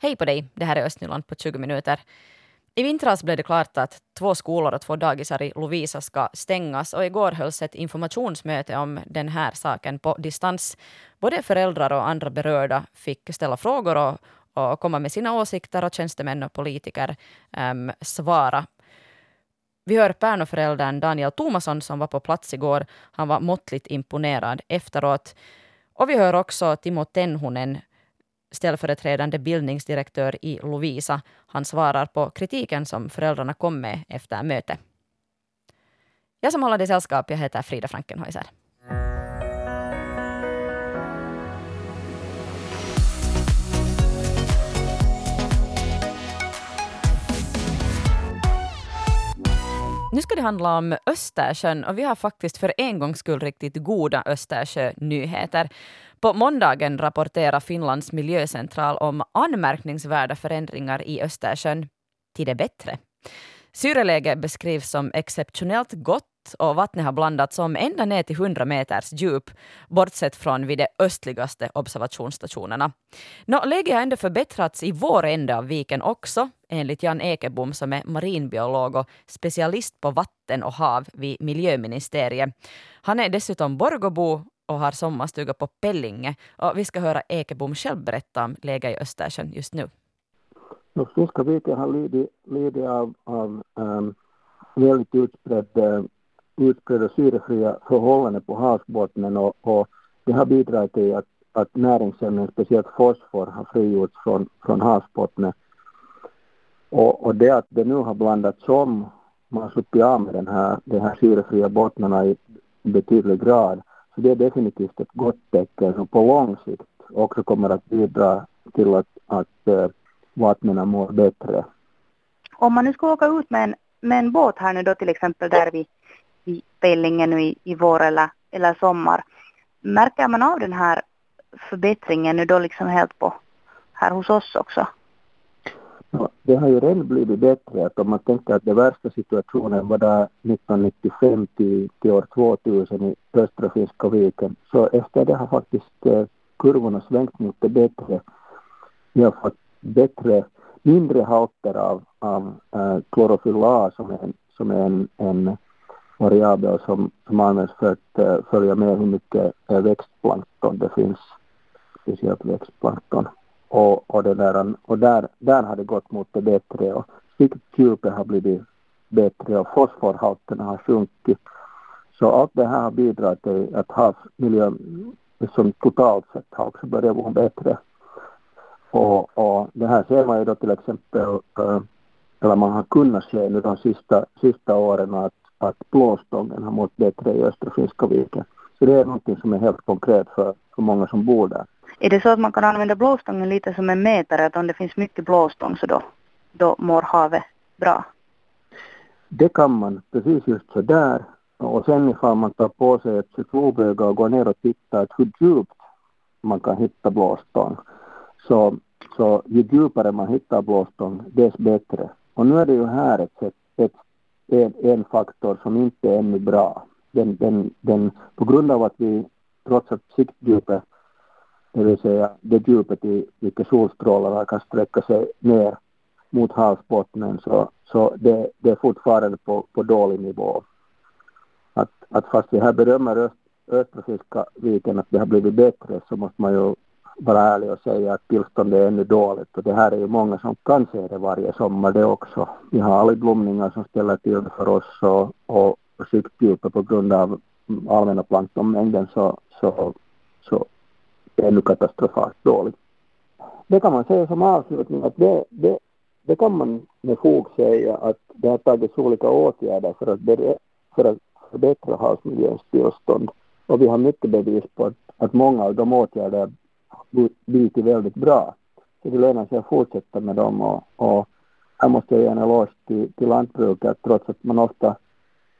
Hej på dig, det här är Östnyland på 20 minuter. I vintras blev det klart att två skolor och två dagisar i Lovisa ska stängas och igår hölls ett informationsmöte om den här saken på distans. Både föräldrar och andra berörda fick ställa frågor och, och komma med sina åsikter och tjänstemän och politiker äm, svara. Vi hör Pärnoföräldern Daniel Tomasson som var på plats igår. Han var måttligt imponerad efteråt. Och vi hör också Timo Tenhunen, ställföreträdande bildningsdirektör i Lovisa. Han svarar på kritiken som föräldrarna kom med efter mötet. Jag som håller dig sällskap, jag heter Frida Frankenhäuser. Nu ska det handla om Östersjön och vi har faktiskt för en gångs skull riktigt goda Östersjönyheter. På måndagen rapporterar Finlands miljöcentral om anmärkningsvärda förändringar i Östersjön till det bättre. Syreläget beskrivs som exceptionellt gott och vattnet har blandats om ända ner till 100 meters djup, bortsett från vid de östligaste observationsstationerna. Nå, läget har ändå förbättrats i vår ände av viken också, enligt Jan Ekebom som är marinbiolog och specialist på vatten och hav vid miljöministeriet. Han är dessutom Borgobo och har sommarstuga på Pellinge. Och vi ska höra Ekebom själv berätta om läget i Östersjön just nu. Finska viken har lidit, lidit av, av um, väldigt utspridda ähm, utbredda syrefria förhållanden på havsbottnen och, och det har bidragit till att, att näringsämnen, speciellt fosfor, har frigjorts från, från havsbottnen. Och, och det att det nu har blandats om, man har sluppit av med den här, de här syrefria bottnarna i betydlig grad, så det är definitivt ett gott tecken som på lång sikt också kommer att bidra till att, att äh, vattnen mår bättre. Om man nu ska åka ut med en, med en båt här nu då till exempel där vid, vid Pellinge nu i, i vår eller, eller sommar, märker man av den här förbättringen nu då liksom helt på här hos oss också? Ja, det har ju redan blivit bättre. Att om man tänker att den värsta situationen var där 1995 till, till år 2000 i östra Finska viken, så efter det har faktiskt eh, kurvorna svängt mot det bättre. Vi har fått bättre, mindre halter av, av eh, äh, klorofyll A som är, en, som är en, en variabel som, som används för att äh, följa med hur mycket äh, växtplankton det finns, speciellt växtplankton. Och, och, det där, och där, där har det gått mot det bättre och siktdjupet har blivit bättre och fosforhalterna har sjunkit. Så allt det här har bidragit till att havsmiljön som totalt sett har också börjat må bättre. Och, och det här ser man ju då till exempel, äh, eller man har kunnat se nu de sista, sista åren att, att blåstången har mått bättre i östra Finska viken. Så det är någonting som är helt konkret för, för många som bor där. Är det så att man kan använda blåstången lite som en mätare, att om det finns mycket blåstång så då, då mår havet bra? Det kan man, precis just så där. Och sen ifall man tar på sig ett cykloböga och går ner och tittar hur djupt man kan hitta blåstång så, så ju djupare man hittar blåstång, desto bättre. Och nu är det ju här ett, ett, ett en, en faktor som inte är ännu bra. Den, den, den, på grund av att vi, trots att siktdjupet, det vill säga det djupet i vilket solstrålarna kan sträcka sig ner mot havsbottnen, så, så det, det är fortfarande på, på dålig nivå. Att, att fast vi här berömmer öst, östra viken att det har blivit bättre så måste man ju vara ärlig och säga att tillståndet är ännu dåligt och det här är ju många som kan se det varje sommar det också. Vi har algblomningar som ställer till det för oss och, och, siktdjupet på grund av allmänna planktonmängden så, så, så det är nu katastrofalt dåligt. Det kan man säga som avslutning att det, det, det kan man med fog säga att det har tagits olika åtgärder för att, för att förbättra havsmiljöns tillstånd och vi har mycket bevis på att, att många av de åtgärder bitit väldigt bra. Så det lönar sig att fortsätta med dem och, och här måste jag ge en eloge till, till lantbruket trots att man ofta,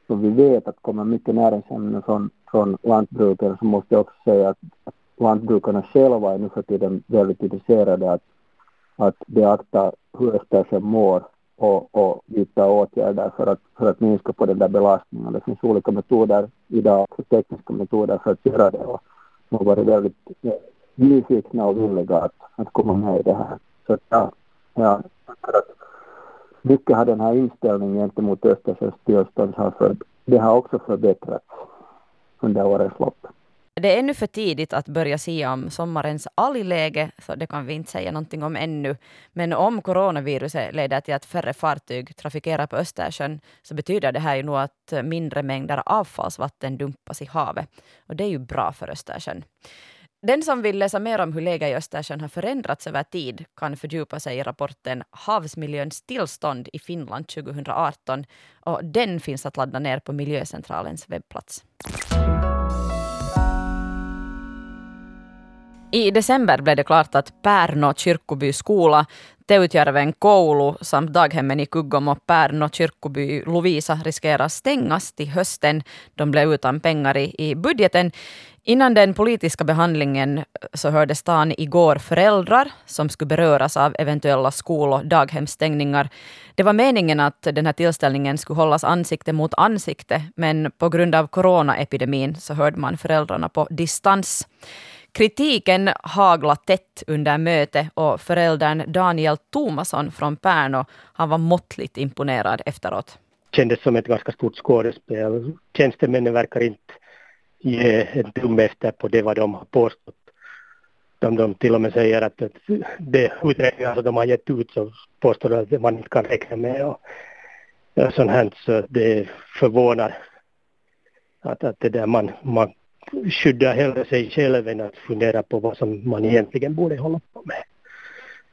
som vi vet, att kommer mycket näringsämnen från, från lantbrukare så måste jag också säga att, att lantbrukarna själva är nu för tiden väldigt intresserade att, att beakta hur Östersjön mår och, och vidta åtgärder för att, för att minska på den där belastningen. Det finns olika metoder idag, tekniska metoder för att göra det och de har varit väldigt nyfikna och villiga att, att komma med i det här Så ja, jag tycker att mycket har den här inställningen gentemot Östersjöns tillstånd har för, det har också förbättrats under årens lopp. Det är ännu för tidigt att börja säga om sommarens algläge, så det kan vi inte säga någonting om ännu. Men om coronaviruset leder till att färre fartyg trafikerar på Östersjön, så betyder det här ju nog att mindre mängder avfallsvatten dumpas i havet. Och det är ju bra för Östersjön. Den som vill läsa mer om hur läget i Östersjön har förändrats över tid kan fördjupa sig i rapporten Havsmiljöns tillstånd i Finland 2018. Och den finns att ladda ner på Miljöcentralens webbplats. I december blev det klart att Pärno kyrkoby skola, Teutjärven koulu samt daghemmen i Kuggom och Pärno kyrkoby Lovisa riskerar stängas till hösten. De blev utan pengar i, i budgeten. Innan den politiska behandlingen eh, så hörde stan igår föräldrar som skulle beröras av eventuella skol och daghemsstängningar. Det var meningen att den här tillställningen skulle hållas ansikte mot ansikte, men på grund av coronaepidemin så hörde man föräldrarna på distans. Kritiken haglade tätt under mötet och föräldern Daniel Tomasson från Pärno han var måttligt imponerad efteråt. Det kändes som ett ganska stort skådespel. Tjänstemännen verkar inte ge en dum efter på det vad de har påstått. De, de till och med säger att det utredningar som de har gett ut så påstår de att man inte kan räkna med och, och sånt här så det förvånar att, att det där man, man skyddar hellre sig själv än att fundera på vad som man egentligen borde hålla på med.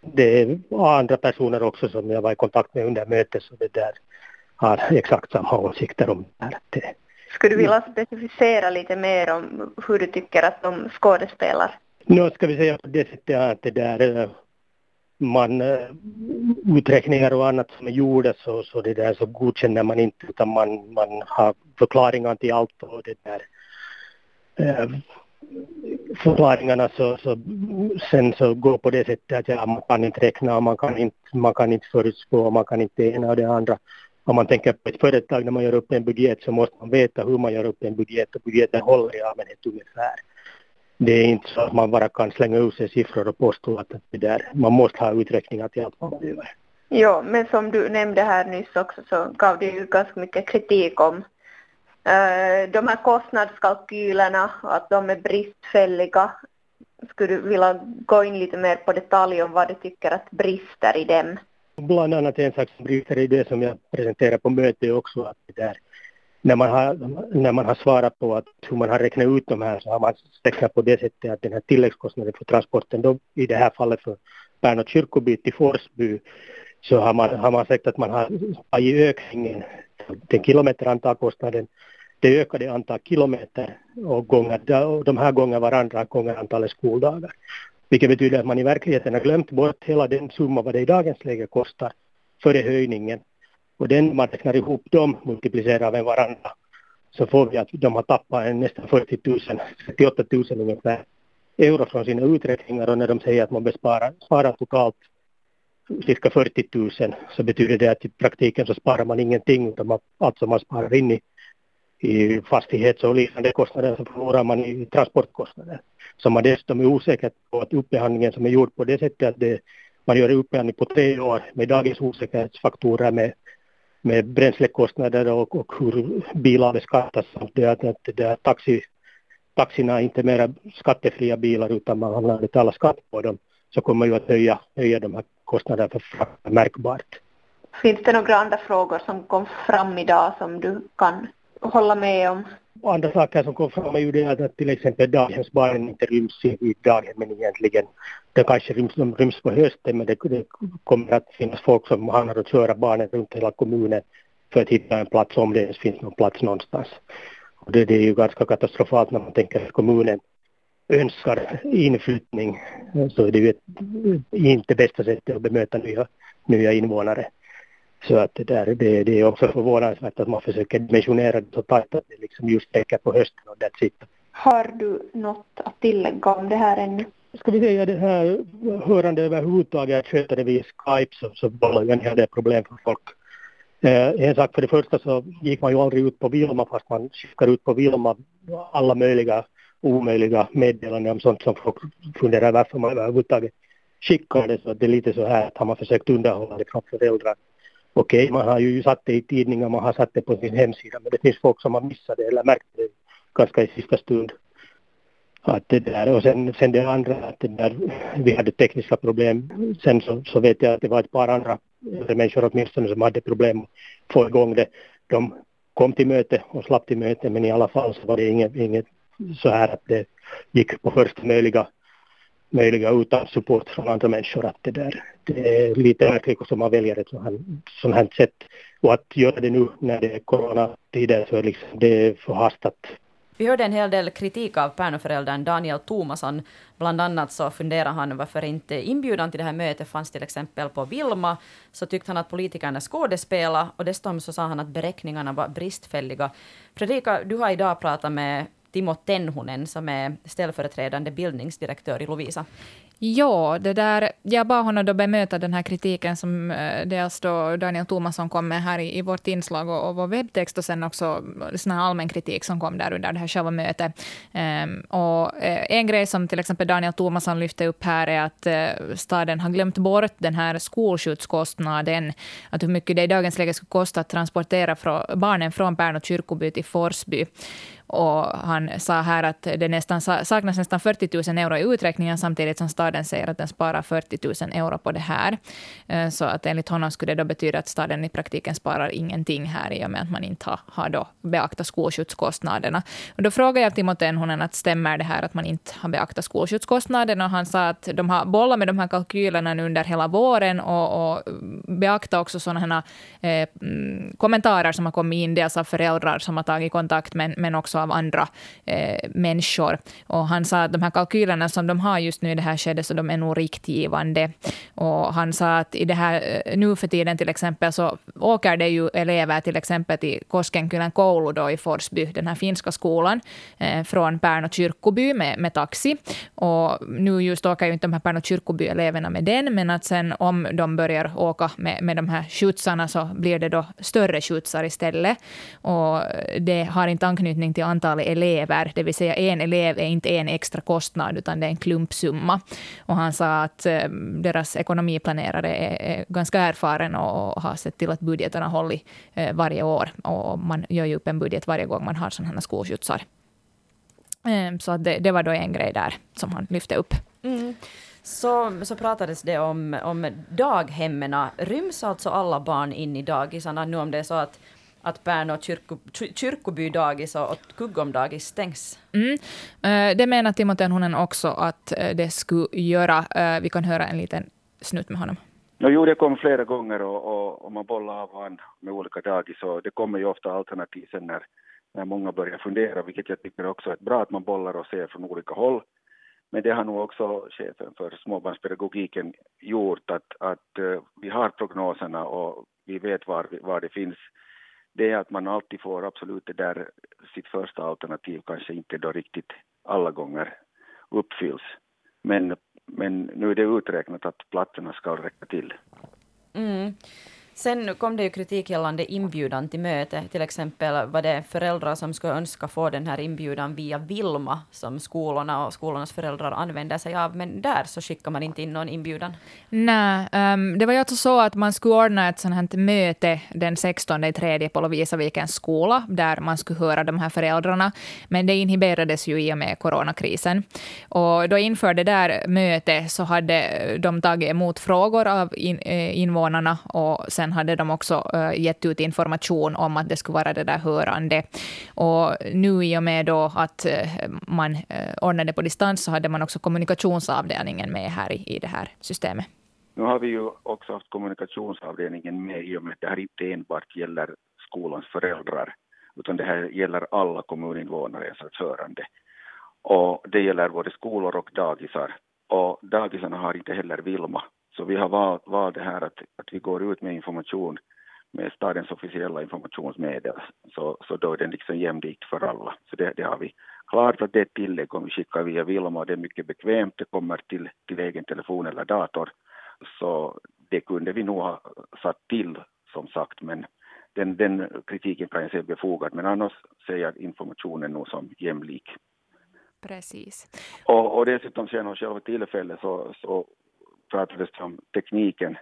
Det är andra personer också som jag var i kontakt med under mötet så det där har exakt samma åsikter om det. här. Skulle du vilja specificera lite mer om hur du tycker att de skådespelar? Nu ska vi säga på det sättet att det där eh, man eh, uträkningar och annat som är gjorda så, så det där så godkänner man inte utan man, man har förklaringar till allt och det där eh, förklaringarna så, så sen så går på det sättet att ja, man kan inte räkna, man kan inte, man kan inte förutspå, man kan inte det ena och det andra om man tänker på ett företag när man gör upp en budget så måste man veta hur man gör upp en budget och budgeten håller i allmänhet ungefär. Det är inte så att man bara kan slänga ut sig siffror och påstå att det där, man måste ha uträkningar till allt man gör. Ja, men som du nämnde här nyss också så gav det ju ganska mycket kritik om uh, de här kostnadskalkylerna, att de är bristfälliga. Skulle du vilja gå in lite mer på detalj om vad du tycker att brister i dem? Bland annat en sak som bryter i det som jag presenterade på mötet också att det där, när, man har, när man har svarat på att hur man har räknat ut de här så har man räknat på det sättet att den här tilläggskostnaden för transporten då i det här fallet för Pärnu kyrkoby till Forsby så har man, har man sagt att man har tagit ökningen, den kilometerantalkostnaden, det ökade antal kilometer och, gånger, de här gånger varandra gånger antalet skoldagar. Vilket betyder att man i verkligheten har glömt bort hela den summa vad det i dagens läge kostar före höjningen. Och den man räknar ihop dem, multiplicerar med varandra, så får vi att de har tappat en nästan 40 000, 38 000 ungefär euro från sina uträkningar och när de säger att man besparar sparar totalt cirka 40 000 så betyder det att i praktiken så sparar man ingenting utan man, alltså man sparar in i, i fastighets och liknande kostnader så förlorar man i transportkostnader Så man dessutom är osäker på att upphandlingen som är gjord på det sättet att det, man gör upphandling på tre år med dagens osäkerhetsfaktorer med, med bränslekostnader och, och hur bilar beskattas det att, att det är taxi, taxina är inte mera skattefria bilar utan man har betala skatt på dem så kommer ju att höja, höja de här kostnaderna för frakt märkbart. Finns det några andra frågor som kom fram idag som du kan hålla med om? Och andra saker som kom fram är ju det att till exempel daghemsbarnen inte ryms i daghemmen egentligen. Det kanske ryms, de ryms på hösten men det, det kommer att finnas folk som hamnar och köra barnen runt hela kommunen för att hitta en plats om det ens finns någon plats någonstans. Och det, det är ju ganska katastrofalt när man tänker att kommunen önskar inflyttning så är det ju ett, inte bästa sättet att bemöta nya, nya invånare. Så att det, där, det, det är också förvånansvärt att man försöker dimensionera det så tajt att det liksom just räcker på hösten och that's it. Har du något att tillägga om det här ännu? Ska vi säga det här hörande överhuvudtaget att sköta det via Skype så, så bollar ju en hel del problem för folk. Eh, en sak för det första så gick man ju aldrig ut på Vilma fast man skickar ut på Vilma alla möjliga omöjliga meddelanden om sånt som folk funderar varför man överhuvudtaget skickar det så det är lite så här att har man försökt underhålla det från föräldrar. Okej, okay, man har ju satt det i tidningar, man har satt det på sin hemsida, men det finns folk som har missat det eller märkt det ganska i sista stund. Att det där, och sen, sen det andra, att det där, vi hade tekniska problem. Sen så, så vet jag att det var ett par andra människor åtminstone som hade problem att få igång det. De kom till möte och slapp till möte men i alla fall så var det inget, inget så här att det gick på första möjliga, möjliga utan support från andra människor. Att det, där, det är lite märkligt som man väljer ett sådant här sätt. Och att göra det nu när det är coronatider så är liksom, det är förhastat vi hörde en hel del kritik av Pärnuföräldern Daniel Thomasson. Bland annat så funderar han varför inte inbjudan till det här mötet fanns till exempel på Vilma. Så tyckte han att politikerna skådespelade och dessutom så sa han att beräkningarna var bristfälliga. Fredrika, du har idag pratat med Timo Tenhunen som är ställföreträdande bildningsdirektör i Lovisa. Ja, det där, jag bad honom då bemöta den här kritiken som eh, dels då Daniel Tomasson kom med här i, i vårt inslag och, och vår webbtext och sen också sån här allmän kritik som kom där under det här själva mötet. Um, och eh, en grej som till exempel Daniel Tomasson lyfte upp här är att eh, staden har glömt bort den här skolskjutskostnaden. Att hur mycket det i dagens läge skulle kosta att transportera från, barnen från Pärnu kyrkoby till Forsby. Och han sa här att det nästan saknas nästan 40 000 euro i uträkningen samtidigt som staden säger att den sparar 40 000 euro på det här. Eh, så att enligt honom skulle det då betyda att staden i praktiken sparar ingenting här i och med att man inte har, har då beaktat skolskjutskostnaderna. Och då frågade jag Timo Tenhonen att stämmer det här att man inte har beaktat skolskjutskostnaderna och han sa att de har bollat med de här kalkylerna under hela våren och, och beaktat också sådana här eh, mm, kommentarer som har kommit in, dels av föräldrar som har tagit kontakt men, men också också av andra eh, människor. Och han sa att de här kalkylerna som de har just nu i det här skedet, så de är nog riktgivande. Och han sa att i det här eh, nu för tiden till exempel så åker det ju elever till exempel till Koskenkylän koulu då i Forsby, den här finska skolan, eh, från och kyrkoby med, med taxi. Och nu just åker ju inte de här Pärnu kyrkoby-eleverna med den, men att sen om de börjar åka med, med de här skjutsarna så blir det då större skjutsar istället. Och eh, det har inte anknytning till antalet elever, det vill säga en elev är inte en extra kostnad, utan det är en klumpsumma. Och han sa att ehm, deras ekonomiplanerare är ganska erfaren och har sett till att budgeterna hållit eh, varje år. Och man gör ju upp en budget varje gång man har sådana här skolskjutsar. Ehm, så det, det var då en grej där som han lyfte upp. Mm. Så, så pratades det om, om daghemmen. Ryms alltså alla barn in i dagisarna nu om det är så att att Pärnu kyrko, kyrkoby dagis och Kuggom dagis stängs. Mm. Eh, det menar Timo Tenhonen också att eh, det skulle göra. Eh, vi kan höra en liten snutt med honom. No, jo, det kom flera gånger och, och, och man bollar av varandra med olika dagis och det kommer ju ofta alternativ sen när, när många börjar fundera, vilket jag tycker också är bra att man bollar och ser från olika håll. Men det har nog också chefen för småbarnspedagogiken gjort att, att vi har prognoserna och vi vet var, var det finns det är att man alltid får absolut det där, sitt första alternativ kanske inte då riktigt alla gånger uppfylls. Men, men nu är det uträknat att plattorna ska räcka till. Mm. Sen kom det ju kritik gällande inbjudan till möte. Till exempel var det föräldrar som skulle önska få den här inbjudan via Vilma, som skolorna och skolornas föräldrar använder sig av. Men där så skickar man inte in någon inbjudan. Nej, um, det var ju alltså så att man skulle ordna ett sånt här möte den 16 i tredje på Lovisavikens skola, där man skulle höra de här föräldrarna. Men det inhiberades ju i och med coronakrisen. Och då inför det där mötet så hade de tagit emot frågor av in, eh, invånarna och sen sen hade de också uh, gett ut information om att det skulle vara det där hörande. Och nu i och med då att uh, man uh, ordnade på distans så hade man också kommunikationsavdelningen med här i, i det här systemet. Nu har vi ju också haft kommunikationsavdelningen med i och med att det här inte enbart gäller skolans föräldrar, utan det här gäller alla kommuninvånare, alltså hörande. Och det gäller både skolor och dagisar. Och dagisarna har inte heller Vilma så vi har valt, valt det här att, att vi går ut med information med stadens officiella informationsmedel, så, så då är den liksom jämlikt för alla. Så det, det har vi. Klart att det är tillägg om vi skickar via Vilma och det är mycket bekvämt, det kommer till, till egen telefon eller dator. Så det kunde vi nog ha satt till som sagt, men den, den kritiken kan jag säga befogad, men annars ser jag informationen nog som jämlik. Precis. Och, och dessutom sen av själva tillfället så, så pratades det om tekniken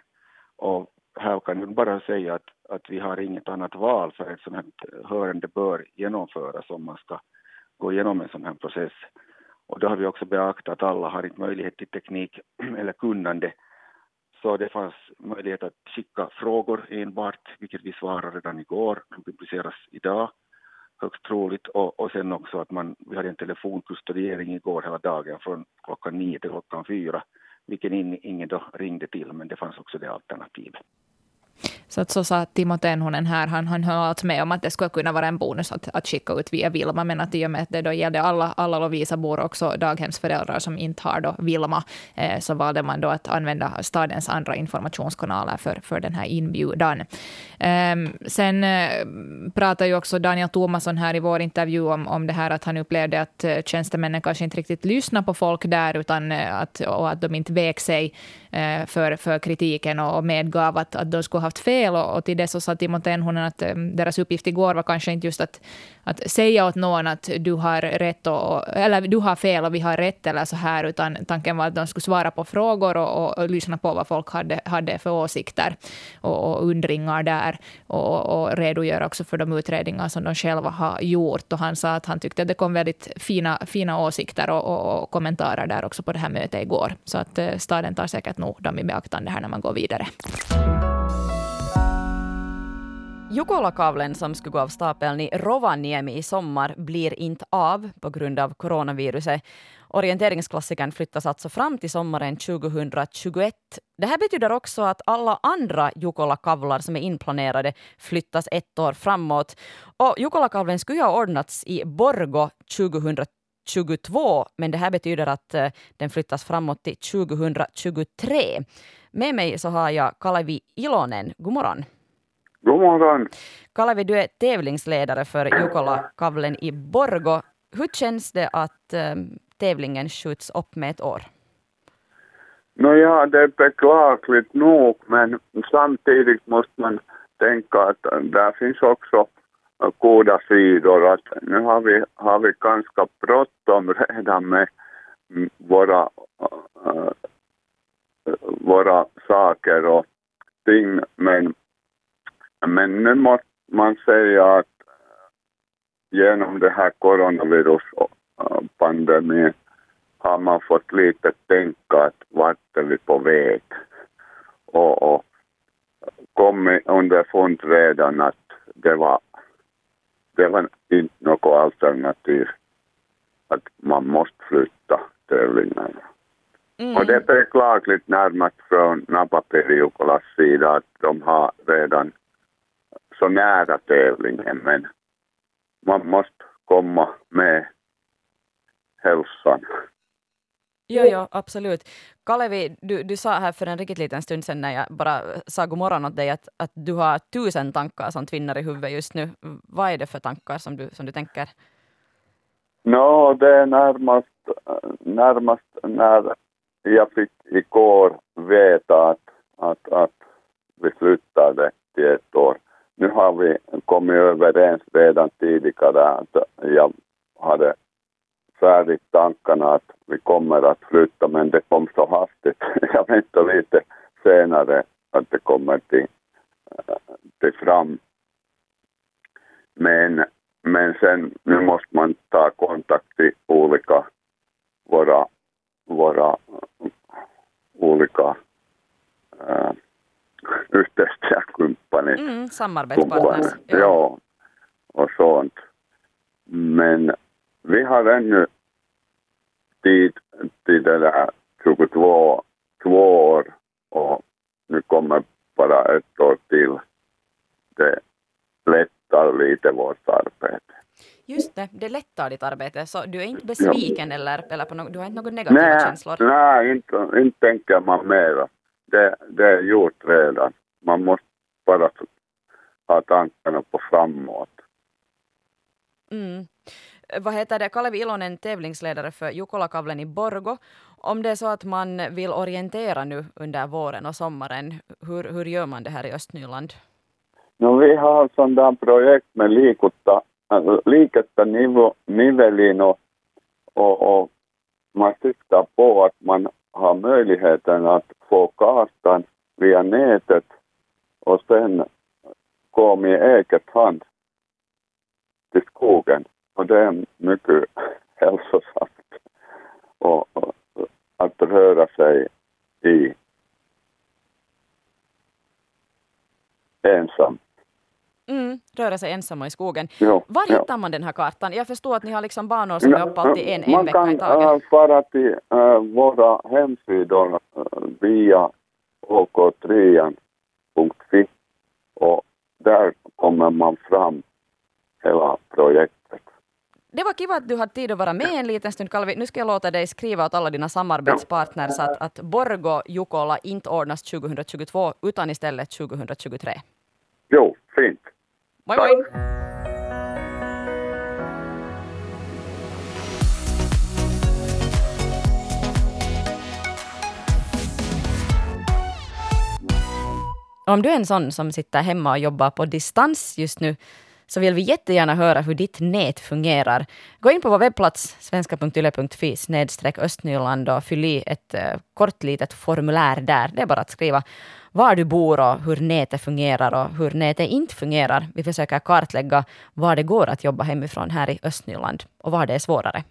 och här kan jag bara säga att, att vi har inget annat val för ett sådant här hörande bör genomföras om man ska gå igenom en sån här process. Och då har vi också beaktat att alla har inte möjlighet till teknik eller kunnande. Så det fanns möjlighet att skicka frågor enbart, vilket vi svarade redan igår. De publiceras idag, högst troligt. Och, och sen också att man, vi hade en telefonkustodiering igår hela dagen från klockan nio till klockan fyra, vilken ingen då ringde till, men det fanns också det alternativet. Så att så sa Timo Tenhonen här, han, han höll allt med om att det skulle kunna vara en bonus att, att skicka ut via Vilma, men att i och med att det då gällde alla, alla Lovisa-bor, också daghemsföräldrar som inte har då Vilma, eh, så valde man då att använda stadens andra informationskanaler för, för den här inbjudan. Eh, sen eh, pratar ju också Daniel Thomasson här i vår intervju om, om det här att han upplevde att eh, tjänstemännen kanske inte riktigt lyssnar på folk där, utan eh, att, och att de inte vek sig Eh, för, för kritiken och medgav att, att de skulle haft fel. Och, och till det så sa Timo Tenhonen att eh, deras uppgift igår var kanske inte just att, att säga åt någon att du har rätt och, eller du har fel och vi har rätt eller så här, utan tanken var att de skulle svara på frågor och, och, och lyssna på vad folk hade, hade för åsikter och, och undringar där och, och redogöra också för de utredningar som de själva har gjort. Och han sa att han tyckte att det kom väldigt fina, fina åsikter och, och, och kommentarer där också på det här mötet igår. Så att eh, staden tar säkert nog dem i beaktande här när man går vidare. Jukolakavlen som skulle gå av stapeln i Rovaniemi i sommar blir inte av på grund av coronaviruset. Orienteringsklassikern flyttas alltså fram till sommaren 2021. Det här betyder också att alla andra Jukolakavlar som är inplanerade flyttas ett år framåt. Och Jukolakavlen skulle ha ordnats i Borgo 2022, men det här betyder att eh, den flyttas framåt till 2023. Med mig så har jag Kalevi Ilonen. God morgon. God morgon. Kalevi, du är tävlingsledare för Jukola-kavlen i Borgo. Hur känns det att um, tävlingen skjuts upp med ett år? Nåja, det är beklagligt nog, men samtidigt måste man tänka att där finns också goda sidor. Att nu har vi, har vi ganska bråttom redan med våra, äh, våra saker och ting, men men nu måste man säga att genom det här coronaviruspandemin har man fått lite tänka att vart är vi på väg? Och, och kommit underfund redan att det var, det var inte något alternativ att man måste flytta tävlingarna. Mm. Och det är beklagligt närmast från Napaperiukolas sida att de har redan så nära tävlingen men man måste komma med hälsan. Jo, jo, absolut. Kalevi, du, du sa här för en riktigt liten stund sedan när jag bara sa god morgon åt dig att, att du har tusen tankar som tvinnar i huvudet just nu. Vad är det för tankar som du, som du tänker? No, det är närmast, närmast när jag fick igår veta att, att, att vi flyttade till ett år nu har vi kommit överens redan tidigare att jag hade färdigt tankarna att vi kommer att flytta men det kom så hastigt. Jag väntar lite senare att det kommer till, till fram. Men, men sen nu måste man ta kontakt till olika våra, våra olika äh, yhteistyökumppanit. Mm, samarbetspartners. Ja. ja, och sånt. Men vi har ännu tid till det där 22 två år och nu kommer bara ett år till. Det lättar lite vårt arbete. Just det, det lättar ditt arbete. Så du är inte besviken ja. eller, eller på no du har inte några negativa nej, känslor? Nej, inte, inte tänker man mera det, det är gjort redan. Man måste bara ha tankarna på framåt. Mm. Vad heter det, Kalevi Ilonen, tävlingsledare för Jukolakavlen i Borgo. Om det är så att man vill orientera nu under våren och sommaren, hur, hur gör man det här i Östnyland? No, vi har sådana projekt med likutta, äh, liketta nivelin och, och, och man siktar på att man har möjligheten att få kartan via nätet och sen gå med eget hand till skogen. Och det är mycket hälsosamt och, och, att röra sig i ensam. Mm, röra sig ensamma i skogen. Jo, Var ja. hittar man den här kartan? Jag förstår att ni har liksom banor som är uppe alltid en, en Man vecka i kan taget. äh, fara till äh, våra hemsidor äh, via ok3.fi och där kommer man fram hela projektet. Det var kiva att du hade tid att vara med en liten stund, Kalvi. Nu ska jag låta dig skriva åt alla dina samarbetspartners att, att Borgo Jukola inte ordnas 2022 utan istället 2023. Jo, fint. Moi moi! Om du är en sån som sitter hemma och jobbar på distans just nu så vill vi jättegärna höra hur ditt nät fungerar. Gå in på vår webbplats svenska.yle.fi snedstreck Östnyland och fyll i ett eh, kort litet formulär där. Det är bara att skriva var du bor och hur nätet fungerar och hur nätet inte fungerar. Vi försöker kartlägga var det går att jobba hemifrån här i Östnyland och var det är svårare.